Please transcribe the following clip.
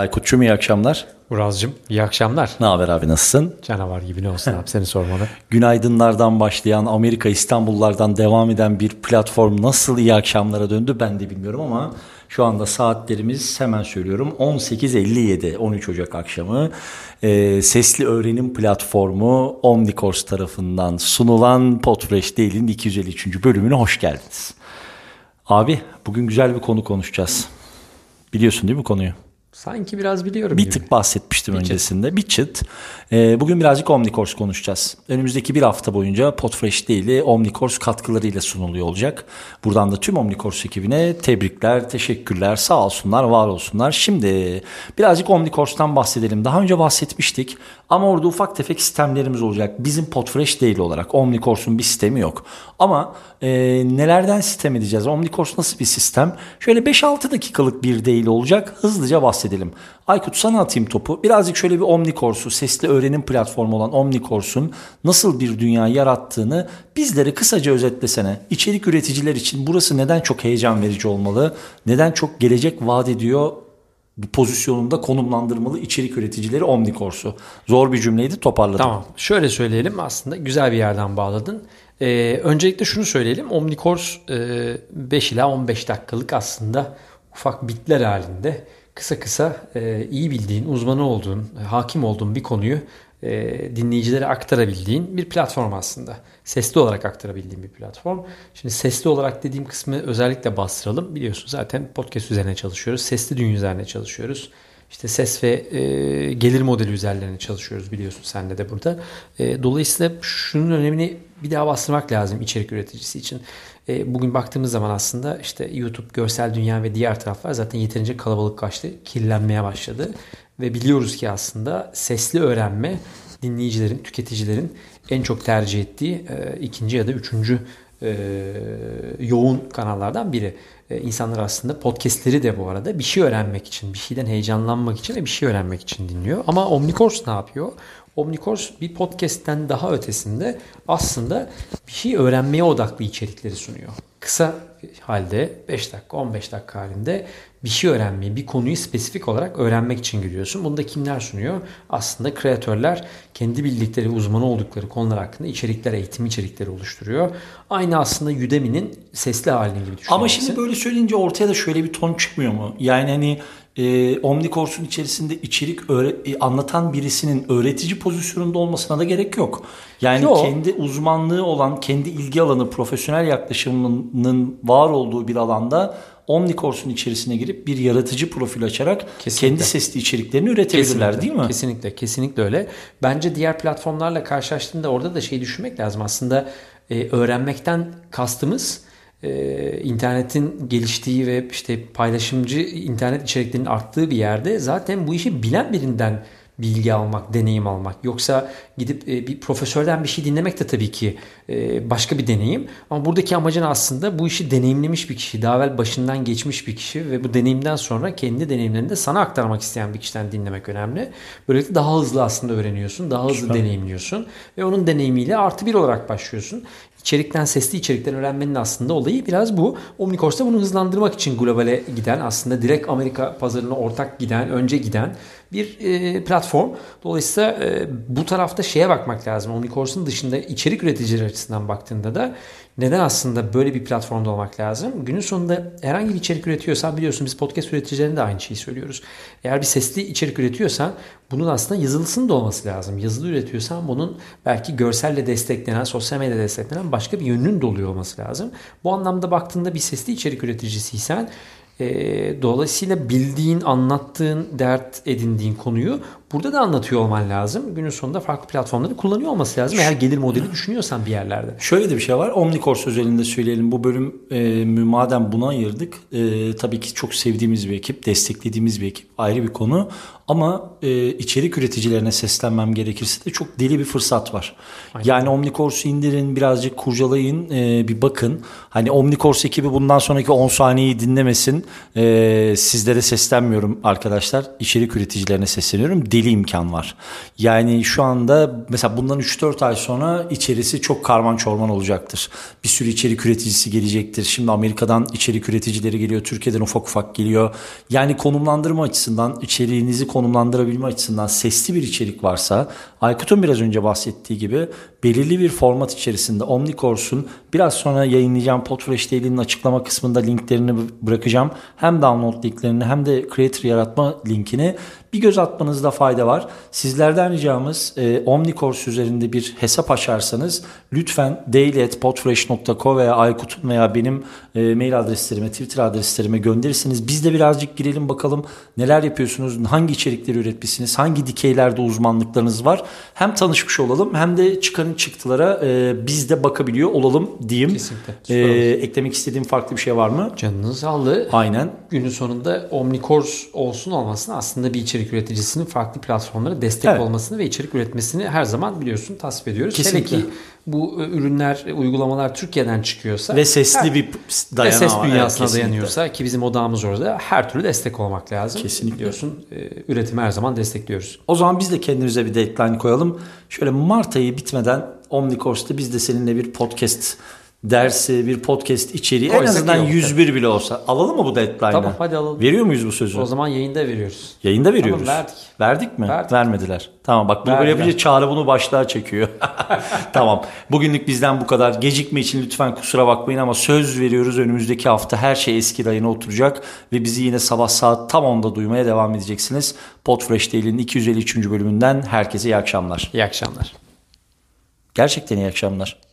Aykut'cum iyi akşamlar. Uraz'cığım iyi akşamlar. Ne haber abi nasılsın? Canavar gibi ne olsun abi seni sormalı. Günaydınlardan başlayan Amerika İstanbullardan devam eden bir platform nasıl iyi akşamlara döndü ben de bilmiyorum ama şu anda saatlerimiz hemen söylüyorum 18.57 13 Ocak akşamı e, sesli öğrenim platformu Omnicourse tarafından sunulan Podfresh Daily'nin 253. bölümüne hoş geldiniz. Abi bugün güzel bir konu konuşacağız. Biliyorsun değil mi konuyu? Sanki biraz biliyorum Bir gibi. tık bahsetmiştim bir öncesinde. Bir çıt. Ee, bugün birazcık Omnicourse konuşacağız. Önümüzdeki bir hafta boyunca Podfresh değil Omnicourse katkılarıyla sunuluyor olacak. Buradan da tüm Omnicourse ekibine tebrikler, teşekkürler, sağ olsunlar, var olsunlar. Şimdi birazcık Omnicourse'tan bahsedelim. Daha önce bahsetmiştik ama orada ufak tefek sistemlerimiz olacak. Bizim Podfresh değil olarak Omnicourse'un bir sistemi yok. Ama e, nelerden sistem edeceğiz? Omnicourse nasıl bir sistem? Şöyle 5-6 dakikalık bir değil olacak. Hızlıca bahsedelim. Aykut sana atayım topu. Birazcık şöyle bir Omnicourse'u, sesli öğrenim platformu olan Omnicourse'un nasıl bir dünya yarattığını bizlere kısaca özetlesene. İçerik üreticiler için burası neden çok heyecan verici olmalı? Neden çok gelecek vaat ediyor? pozisyonunda konumlandırmalı içerik üreticileri Omnicourse'u. Zor bir cümleydi toparladım. Tamam şöyle söyleyelim aslında güzel bir yerden bağladın. Ee, öncelikle şunu söyleyelim Omnicourse e, 5 ila 15 dakikalık aslında ufak bitler halinde kısa kısa e, iyi bildiğin, uzmanı olduğun, e, hakim olduğun bir konuyu e, dinleyicilere aktarabildiğin bir platform aslında. Sesli olarak aktarabildiğin bir platform. Şimdi sesli olarak dediğim kısmı özellikle bastıralım. Biliyorsun zaten podcast üzerine çalışıyoruz. Sesli dünya üzerine çalışıyoruz. İşte ses ve e, gelir modeli üzerlerine çalışıyoruz biliyorsun sen de burada. E, dolayısıyla şunun önemini bir daha bastırmak lazım içerik üreticisi için. E, bugün baktığımız zaman aslında işte YouTube, görsel dünya ve diğer taraflar zaten yeterince kalabalıklaştı, kirlenmeye başladı. Ve biliyoruz ki aslında sesli öğrenme dinleyicilerin, tüketicilerin en çok tercih ettiği e, ikinci ya da üçüncü e, yoğun kanallardan biri. E, insanlar aslında podcastleri de bu arada bir şey öğrenmek için, bir şeyden heyecanlanmak için ve bir şey öğrenmek için dinliyor. Ama Omnicourse ne yapıyor? Omnicourse bir podcast'ten daha ötesinde aslında bir şey öğrenmeye odaklı içerikleri sunuyor. Kısa halde 5 dakika 15 dakika halinde bir şey öğrenmeyi, bir konuyu spesifik olarak öğrenmek için giriyorsun. Bunu da kimler sunuyor? Aslında kreatörler kendi bildikleri, uzmanı oldukları konular hakkında içerikler, eğitim içerikleri oluşturuyor. Aynı aslında Udemy'nin sesli halini gibi düşünüyorsun. Ama şimdi böyle söyleyince ortaya da şöyle bir ton çıkmıyor mu? Yani hani e, Omnicourse'un içerisinde içerik öğre- e, anlatan birisinin öğretici pozisyonunda olmasına da gerek yok. Yani Yok. kendi uzmanlığı olan, kendi ilgi alanı, profesyonel yaklaşımının var olduğu bir alanda Omnicourse'un içerisine girip bir yaratıcı profil açarak Kesinlikle. kendi sesli içeriklerini üretebilirler Kesinlikle, değil mi? Kesinlikle, kesinlikle öyle. Bence diğer platformlarla karşılaştığında orada da şey düşünmek lazım. Aslında e, öğrenmekten kastımız e, internetin geliştiği ve işte paylaşımcı internet içeriklerinin arttığı bir yerde zaten bu işi bilen birinden bilgi almak, deneyim almak. Yoksa gidip e, bir profesörden bir şey dinlemek de tabii ki e, başka bir deneyim. Ama buradaki amacın aslında bu işi deneyimlemiş bir kişi, daha evvel başından geçmiş bir kişi ve bu deneyimden sonra kendi deneyimlerini de sana aktarmak isteyen bir kişiden dinlemek önemli. Böylelikle daha hızlı aslında öğreniyorsun, daha hızlı deneyimliyorsun ve onun deneyimiyle artı bir olarak başlıyorsun. İçerikten, sesli içerikten öğrenmenin aslında olayı biraz bu. Omnicourse'da bunu hızlandırmak için globale giden, aslında direkt Amerika pazarına ortak giden, önce giden bir e, platform. Dolayısıyla e, bu tarafta şeye bakmak lazım. Omnicourse'un dışında içerik üreticileri açısından baktığında da neden aslında böyle bir platformda olmak lazım? Günün sonunda herhangi bir içerik üretiyorsan biliyorsun biz podcast üreticilerinde de aynı şeyi söylüyoruz. Eğer bir sesli içerik üretiyorsan bunun aslında yazılısının da olması lazım. Yazılı üretiyorsan bunun belki görselle desteklenen, sosyal medyada desteklenen başka bir yönünün de oluyor olması lazım. Bu anlamda baktığında bir sesli içerik üreticisiysen e, dolayısıyla bildiğin, anlattığın, dert edindiğin konuyu burada da anlatıyor olman lazım. Günün sonunda farklı platformları kullanıyor olması lazım. Eğer gelir modeli düşünüyorsan bir yerlerde. Şöyle de bir şey var. Omnicourse özelinde söyleyelim. Bu bölüm e, madem buna ayırdık. E, tabii ki çok sevdiğimiz bir ekip, desteklediğimiz bir ekip. Ayrı bir konu. Ama e, içerik üreticilerine seslenmem gerekirse de çok deli bir fırsat var. Aynen. Yani Omnicourse'u indirin, birazcık kurcalayın, e, bir bakın. Hani Omnicourse ekibi bundan sonraki 10 saniyeyi dinlemesin. E, sizlere seslenmiyorum arkadaşlar. İçerik üreticilerine sesleniyorum. Deli deli imkan var. Yani şu anda mesela bundan 3-4 ay sonra içerisi çok karman çorman olacaktır. Bir sürü içerik üreticisi gelecektir. Şimdi Amerika'dan içerik üreticileri geliyor. Türkiye'den ufak ufak geliyor. Yani konumlandırma açısından, içeriğinizi konumlandırabilme açısından sesli bir içerik varsa Aykut'un biraz önce bahsettiği gibi belirli bir format içerisinde Omnicourse'un biraz sonra yayınlayacağım Podfresh Daily'nin açıklama kısmında linklerini bırakacağım. Hem download linklerini hem de creator yaratma linkini bir göz atmanızda fayda var. Sizlerden ricamız e, Omnicourse üzerinde bir hesap açarsanız lütfen daily.podfresh.co veya Aykut'un veya benim e, mail adreslerime, Twitter adreslerime gönderirsiniz. Biz de birazcık girelim bakalım neler yapıyorsunuz, hangi içerikleri üretmişsiniz, hangi dikeylerde uzmanlıklarınız var. Hem tanışmış olalım hem de çıkan çıktılara e, biz de bakabiliyor olalım diyeyim. Kesinlikle. E, eklemek istediğim farklı bir şey var mı? Canınız sağlığı. Aynen. Günün sonunda Omnicourse olsun olmasın aslında bir içerik üreticisinin farklı platformlara destek Evet. olmasını ve içerik üretmesini her zaman biliyorsun tasvip ediyoruz. Kesinlikle. Hele ki bu e, ürünler, e, uygulamalar Türkiye'den çıkıyorsa Ve sesli bir ve dayanağı ses var. dünyasına Evet, dayanıyorsa ki bizim odağımız orada her türlü destek olmak lazım. Kesinlikle. Biliyorsun e, üretimi her zaman destekliyoruz. O zaman biz de kendimize bir deadline koyalım. Şöyle Mart ayı bitmeden Omnicourse'da biz de seninle bir podcast dersi, bir podcast içeriği en Koysak azından olur. 101 bile olsa. Alalım mı bu deadline'ı? Tamam, hadi alalım. Veriyor muyuz bu sözü? O zaman yayında veriyoruz. Yayında veriyoruz. Tamam, verdik. Verdik mi? Verdik. Vermediler. Tamam bak bunu böyle yapınca Çağrı bunu başlığa çekiyor. tamam. Bugünlük bizden bu kadar. Gecikme için lütfen kusura bakmayın ama söz veriyoruz önümüzdeki hafta her şey eski rayına oturacak ve bizi yine sabah saat tam 10'da duymaya devam edeceksiniz. Podfresh Daily'nin 253. bölümünden herkese iyi akşamlar. İyi akşamlar. Gerçekten iyi akşamlar.